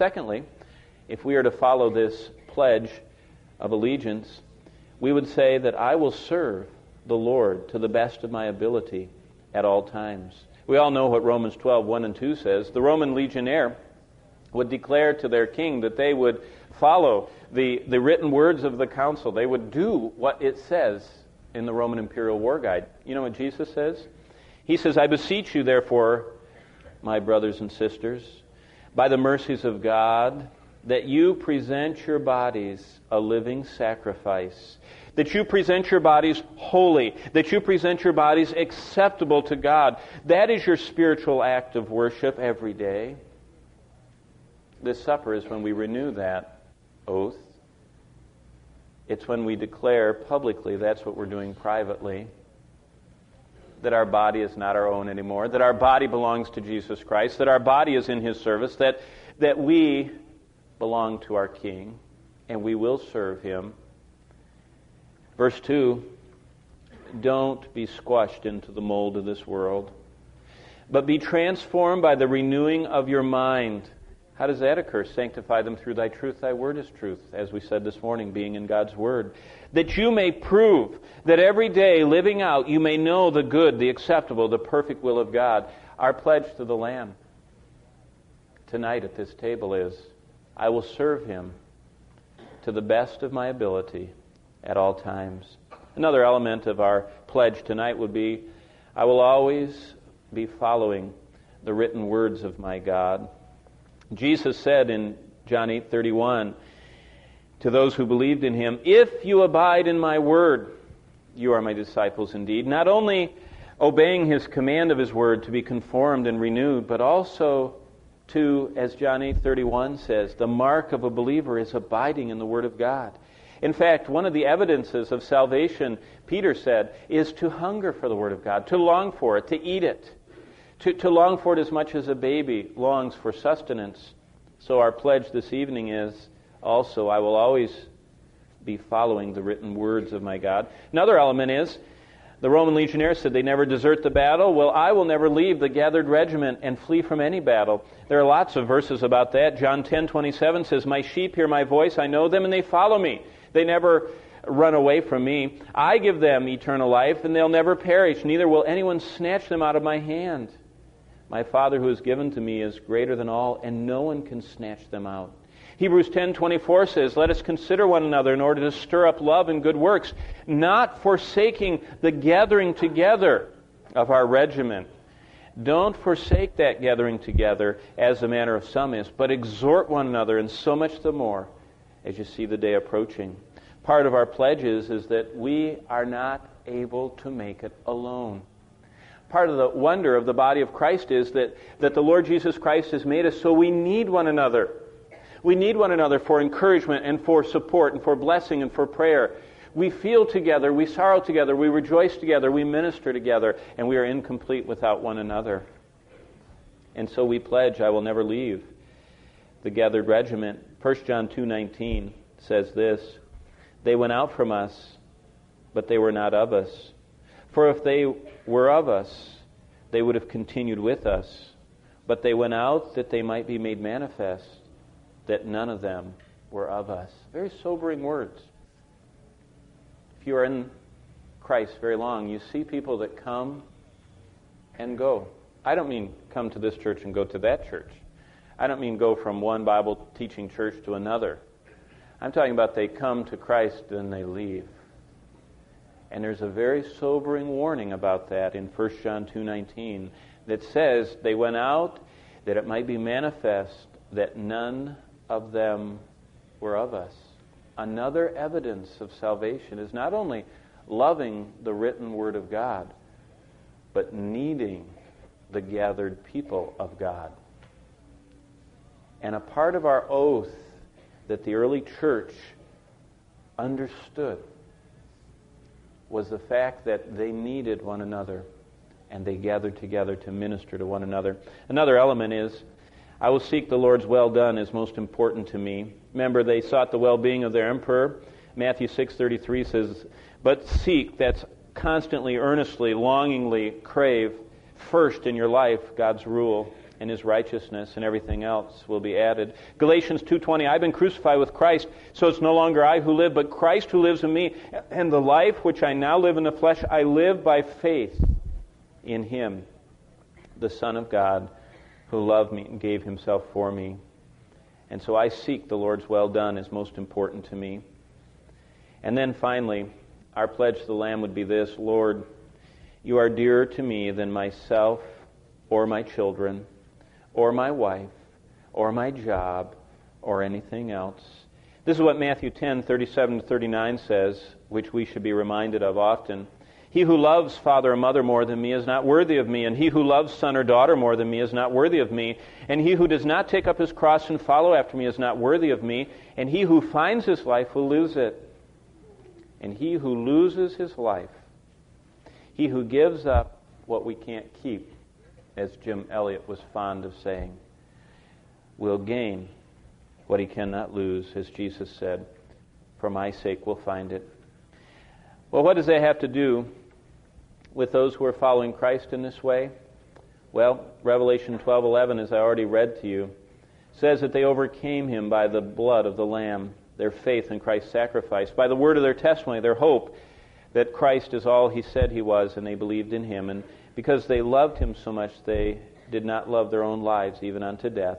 Secondly, if we are to follow this pledge of allegiance, we would say that I will serve the Lord to the best of my ability at all times. We all know what Romans 12, 1 and 2 says. The Roman legionnaire would declare to their king that they would follow the, the written words of the council. They would do what it says in the Roman Imperial War Guide. You know what Jesus says? He says, I beseech you, therefore, my brothers and sisters, by the mercies of God, that you present your bodies a living sacrifice, that you present your bodies holy, that you present your bodies acceptable to God. That is your spiritual act of worship every day. This supper is when we renew that oath. It's when we declare publicly that's what we're doing privately. That our body is not our own anymore, that our body belongs to Jesus Christ, that our body is in His service, that, that we belong to our King, and we will serve Him. Verse 2 Don't be squashed into the mold of this world, but be transformed by the renewing of your mind how does that occur? Sanctify them through thy truth. Thy word is truth, as we said this morning, being in God's word. That you may prove that every day living out, you may know the good, the acceptable, the perfect will of God. Our pledge to the Lamb tonight at this table is I will serve him to the best of my ability at all times. Another element of our pledge tonight would be I will always be following the written words of my God. Jesus said in John 8:31 to those who believed in him, "If you abide in my word, you are my disciples indeed." Not only obeying his command of his word to be conformed and renewed, but also to as John 8:31 says, the mark of a believer is abiding in the word of God. In fact, one of the evidences of salvation, Peter said, is to hunger for the Word of God, to long for it, to eat it to, to long for it as much as a baby longs for sustenance. So our pledge this evening is also, I will always be following the written words of my God. Another element is, the Roman legionnaires said they never desert the battle. Well, I will never leave the gathered regiment and flee from any battle. There are lots of verses about that. John 10:27 says, "My sheep hear my voice; I know them and they follow me. They never run away from me. I give them eternal life, and they'll never perish, neither will anyone snatch them out of my hand." My Father who has given to me is greater than all, and no one can snatch them out. Hebrews 10:24 says, "Let us consider one another in order to stir up love and good works, not forsaking the gathering together of our regiment." Don't forsake that gathering together as the manner of some is, but exhort one another, and so much the more as you see the day approaching. Part of our pledges is that we are not able to make it alone part of the wonder of the body of Christ is that, that the Lord Jesus Christ has made us so we need one another. We need one another for encouragement and for support and for blessing and for prayer. We feel together, we sorrow together, we rejoice together, we minister together, and we are incomplete without one another. And so we pledge, I will never leave the gathered regiment. 1 John 2:19 says this, they went out from us, but they were not of us. For if they were of us, they would have continued with us. But they went out that they might be made manifest that none of them were of us. Very sobering words. If you are in Christ very long, you see people that come and go. I don't mean come to this church and go to that church. I don't mean go from one Bible teaching church to another. I'm talking about they come to Christ and they leave. And there's a very sobering warning about that in 1 John 2:19 that says they went out that it might be manifest that none of them were of us. Another evidence of salvation is not only loving the written word of God, but needing the gathered people of God. And a part of our oath that the early church understood was the fact that they needed one another and they gathered together to minister to one another. Another element is I will seek the Lord's well done is most important to me. Remember they sought the well-being of their emperor. Matthew 6:33 says, "But seek that's constantly, earnestly, longingly crave first in your life God's rule and his righteousness and everything else will be added. Galatians 2:20 I've been crucified with Christ, so it's no longer I who live, but Christ who lives in me, and the life which I now live in the flesh I live by faith in him, the Son of God, who loved me and gave himself for me. And so I seek the Lord's well done is most important to me. And then finally, our pledge to the Lamb would be this Lord, you are dearer to me than myself or my children or my wife or my job or anything else. This is what Matthew 10, 37 to 39 says, which we should be reminded of often. He who loves father or mother more than me is not worthy of me, and he who loves son or daughter more than me is not worthy of me, and he who does not take up his cross and follow after me is not worthy of me, and he who finds his life will lose it. And he who loses his life, he who gives up what we can't keep, as Jim Elliot was fond of saying, will gain what he cannot lose, as Jesus said, for my sake we'll find it. Well, what does that have to do with those who are following Christ in this way? Well, Revelation 12:11 as I already read to you says that they overcame him by the blood of the lamb, their faith in Christ's sacrifice, by the word of their testimony, their hope that Christ is all he said he was and they believed in him and because they loved him so much they did not love their own lives even unto death.